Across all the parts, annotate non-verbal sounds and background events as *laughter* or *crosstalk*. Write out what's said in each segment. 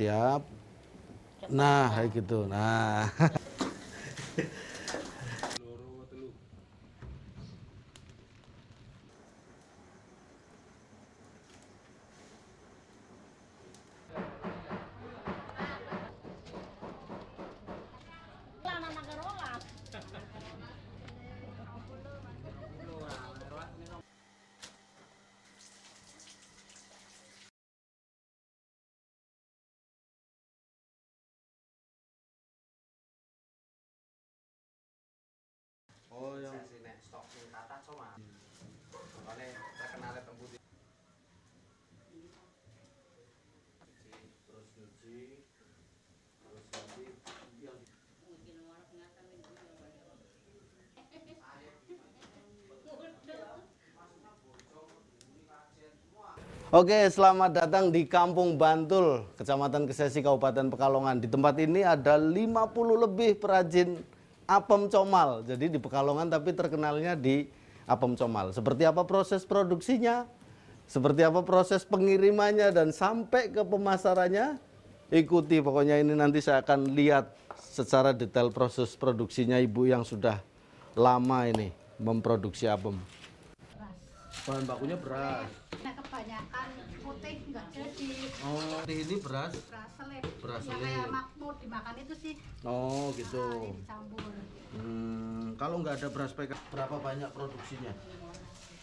siap. Nah, kayak gitu. Nah. *laughs* Oh, yang stok sing kata cuma. Makanya terkenal tembus terus nyuci terus nanti yang Oke, selamat datang di Kampung Bantul, Kecamatan Kesesi, Kabupaten Pekalongan. Di tempat ini ada 50 lebih perajin apem comal. Jadi di Pekalongan tapi terkenalnya di apem comal. Seperti apa proses produksinya? Seperti apa proses pengirimannya dan sampai ke pemasarannya? Ikuti pokoknya ini nanti saya akan lihat secara detail proses produksinya ibu yang sudah lama ini memproduksi apem. Bahan bakunya beras. Nah, kebanyakan putih nggak jadi Oh, ini beras. beras selip. Beras selip. kayak makmur dimakan itu sih. Oh, Nah, gitu. dicampur. Hmm, kalau nggak ada beras PK, berapa banyak produksinya?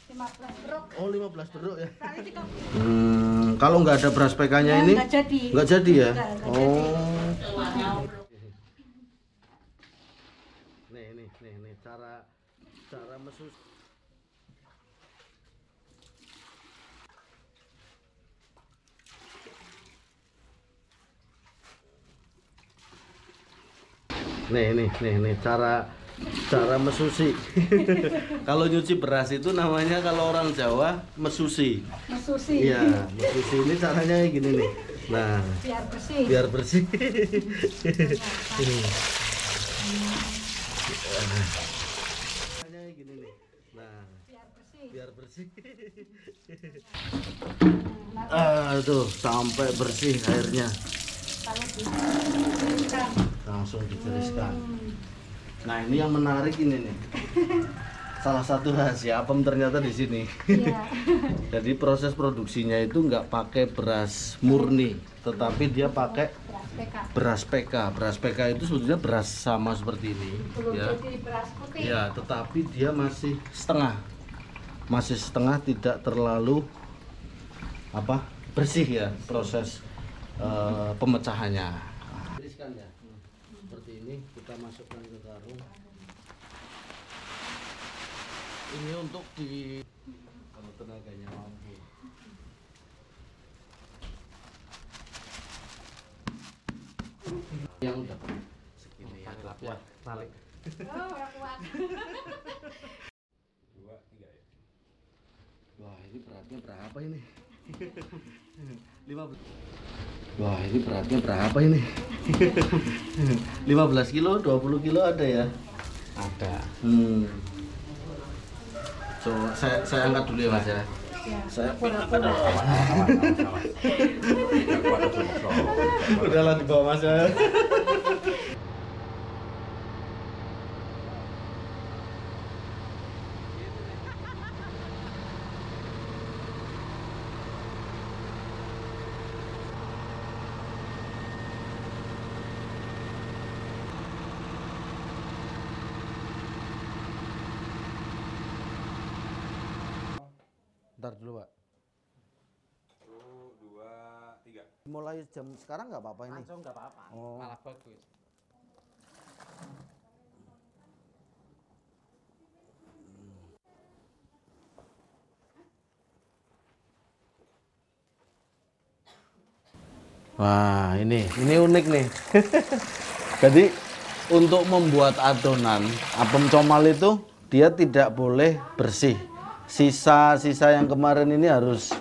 15 beruk. Oh, 15 beruk ya. Kok Hmm, kalau nggak ada beras PK-nya Ya, ini nggak jadi. nggak jadi ya? Nggak, nggak oh. Nih, nih, nih, nih cara cara mesus. Nih, nih, nih, nih cara cara mesusi. *laughs* kalau nyuci beras itu namanya kalau orang Jawa mesusi. mesusi. Iya, mesusi ini caranya kayak gini nih. Nah, Biar bersih. biar bersih. Caranya kayak gini nih. Nah, Biar bersih. biar bersih. *laughs* Ah, tuh sampai bersih airnya. Kalau. Langsung ditiriskan. Nah, ini yang menarik ini nih. *laughs* Salah satu rahasia apem ternyata di sini. Iya. *laughs* Jadi proses produksinya itu nggak pakai beras murni, tetapi dia pakai beras PK. beras PK. Beras PK itu sebetulnya beras sama seperti ini, Belum ya. jadi beras putih. Ya, tetapi dia masih setengah. Masih setengah tidak terlalu apa? bersih ya proses eh, pemecahannya. Tiriskan ya. Seperti ini kita masukkan ke karung. Ini untuk di kalau tenaganya mampu. Yang udah segini ya. Kuat, balik. Oh, kuat. *laughs* Wah ini beratnya berapa ini? *laughs* 15 Wah ini beratnya berapa ini? *laughs* 15 kilo, 20 kilo ada ya? ada Hmm. Coba saya, saya angkat dulu ya mas ya. Ya. Saya Pura-pura. *laughs* udah lah di bawah mas ya. *laughs* Ntar dulu pak. Satu, dua, tiga. Mulai jam sekarang nggak apa-apa ini? langsung nggak apa-apa Oh. malah bagus Wah, ini ini unik nih. *laughs* Jadi untuk membuat adonan apem comal itu dia tidak boleh bersih. Sisa-sisa yang kemarin ini harus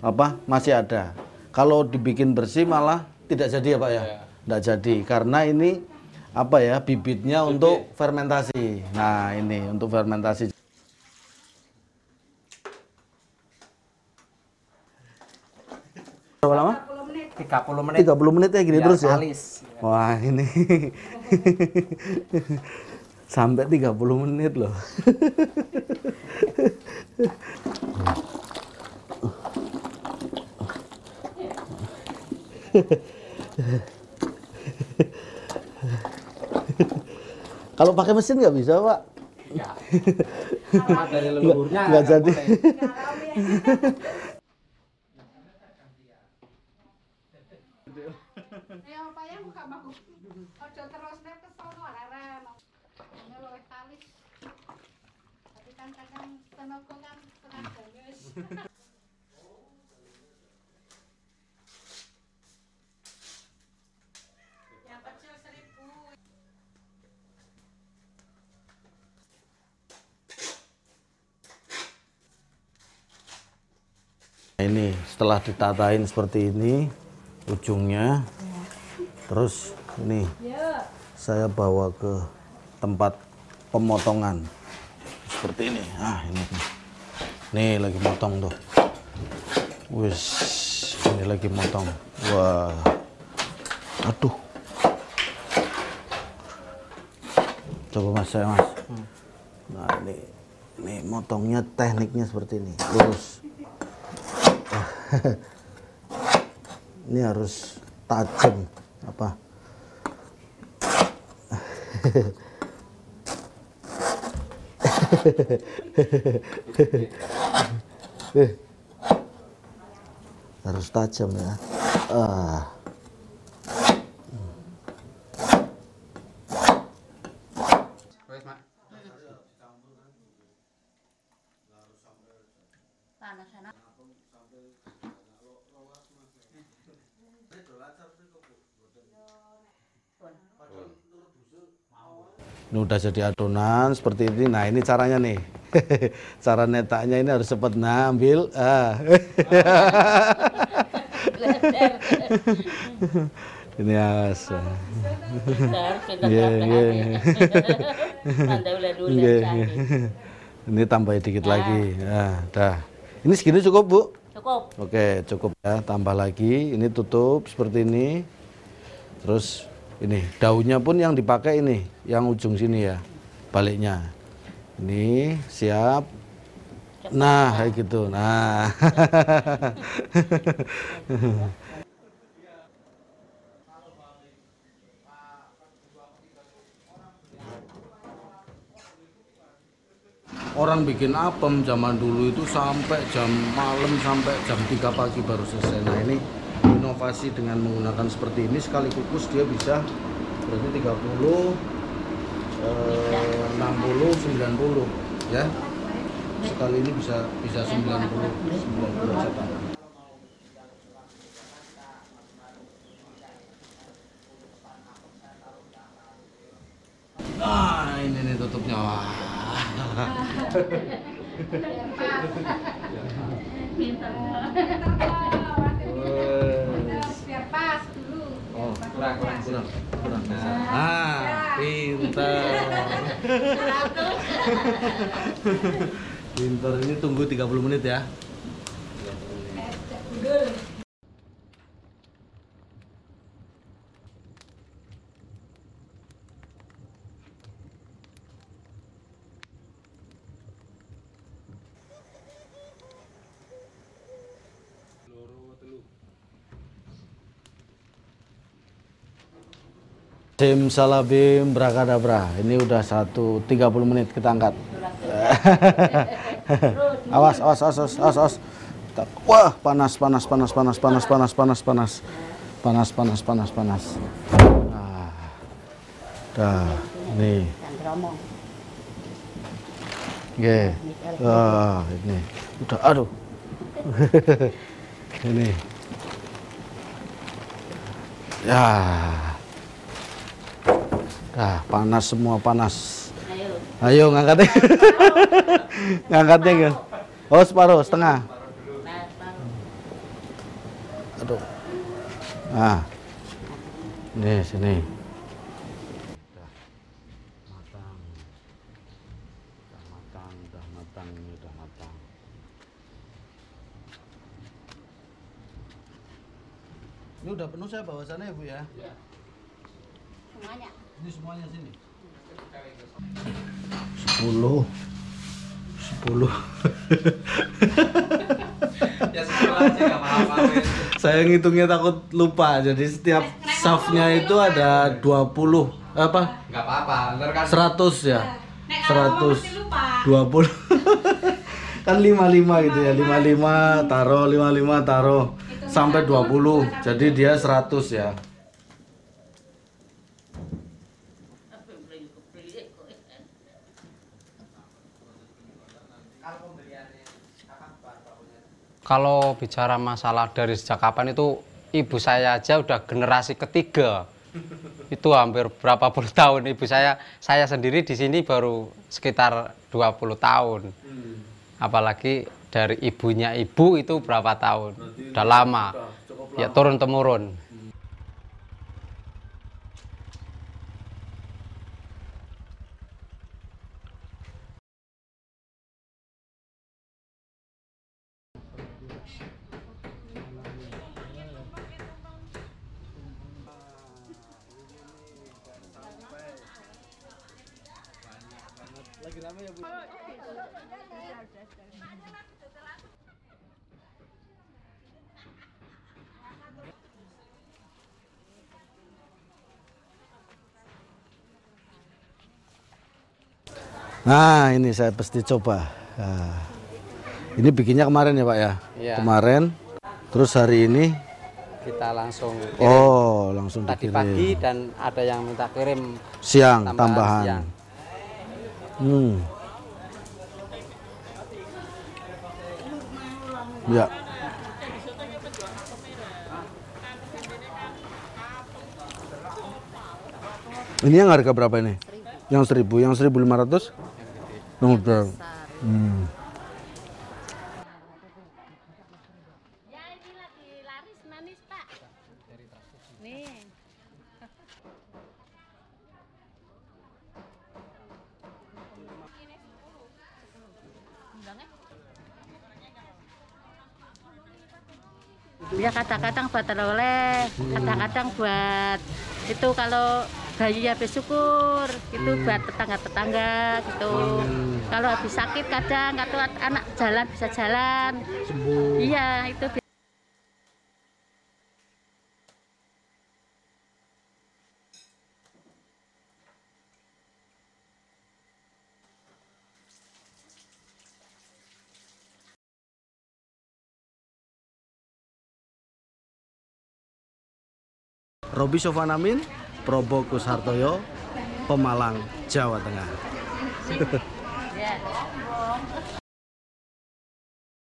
apa? Masih ada. Kalau dibikin bersih malah tidak jadi ya, Pak ya? Tidak jadi karena ini apa ya? Bibitnya untuk fermentasi. Nah, ini untuk fermentasi. Berapa lama? 40 menit. 30 menit 30 menit ya gini biar terus ya. kalis. Wah, ini *laughs* sampai 30 menit loh. Kalau pakai mesin nggak bisa, Pak. Leluhurnya nggak jadi. boleh. Ya apa ya buka baku. Ojo terus nek ke sono leren. Ini luwih kalis. Tapi kan kadang tenaga kan tenaga guys. Yang kecil seribu. Nah, ini setelah ditatain seperti ini ujungnya. Terus ini saya bawa ke tempat pemotongan. Seperti ini. Ah ini. Nih nih lagi motong tuh. Wis ini lagi motong. Wah. Aduh. Coba mas saya mas. Nah ini ini motongnya tekniknya seperti ini. Lurus *laughs* ini harus tajam apa *laughs* Eh. harus tajam ya ah. Ini udah jadi adonan seperti ini. Nah ini caranya nih. *laughs* Cara netaknya ini harus cepat. Nah ambil. Ah. *laughs* ini as. Iya, iya. Iya. Ini tambah dikit lagi. Nah, dah. Ini segini cukup bu? Cukup. Oke cukup ya. Tambah lagi. Ini tutup seperti ini. Terus ini daunnya pun yang dipakai ini, yang ujung sini ya, baliknya. Ini siap. Nah, kayak gitu. Nah. Orang bikin apem zaman dulu itu sampai jam malam sampai jam 3 pagi baru selesai. Nah, ini inovasi dengan menggunakan seperti ini sekali kukus dia bisa berarti 30 eh, 60 90 ya. Sekali ini bisa bisa 90 90 cetak. Nah, ini nih tutupnya. Wah. *laughs* Biar pas dulu. Oh, kurang, kurang, kurang, kurang. Ah, pintar. pintar ini tunggu 30 menit ya. Sim salabim brakadabra. Ini udah satu 30 menit kita angkat. *laughs* awas, awas, awas, awas, awas, awas. Wah, panas, panas, panas, panas, panas, panas, panas, panas. Panas, panas, panas, panas. Ah. Dah, nih. Oke. Ah, ini. Udah, aduh. *laughs* ini. Ya. Dah, panas semua panas. Ayo ngangkatnya. ngangkatnya *laughs* kan. Oh, separuh, setengah. Aduh. Nah. Nih, sini. Udah matang. Udah matang, udah matang, ini udah matang. Ini udah penuh saya bawa sana ya Bu ya. Semuanya. Ini semuanya sini. 10 10 *laughs* Ya aja. Saya ngitungnya takut lupa. Jadi setiap shaftnya itu ada 20 apa? Nggak apa-apa. Ntar kan 100 ya. Nek kalau ngomong 100 mesti lupa. 20 *laughs* kan 55 gitu ya 55 taruh 55 taruh sampai 20 jadi dia 100 ya Kalau bicara masalah dari sejak kapan itu ibu saya aja udah generasi ketiga. Itu hampir berapa puluh tahun ibu saya saya sendiri di sini baru sekitar 20 tahun. Apalagi dari ibunya ibu itu berapa tahun? Udah lama. Ya turun temurun. Nah ini saya pasti coba. Nah, ini bikinnya kemarin ya Pak ya? Iya. kemarin. Terus hari ini? Kita langsung kirim. Oh langsung tadi dikirim. pagi dan ada yang minta kirim siang tambahan tambahan. siang. Hmm. Ya. Ini yang harga berapa ini? Yang seribu, yang seribu lima ratus? Yang udah. Hmm. Ya kadang-kadang buat oleh, kadang-kadang buat itu kalau bayi habis syukur, itu buat tetangga-tetangga gitu. Kalau habis sakit kadang atau anak jalan bisa jalan. Iya, itu bi- Robi Sofanamin, Probo Kusartoyo, Pemalang, Jawa Tengah. *laughs*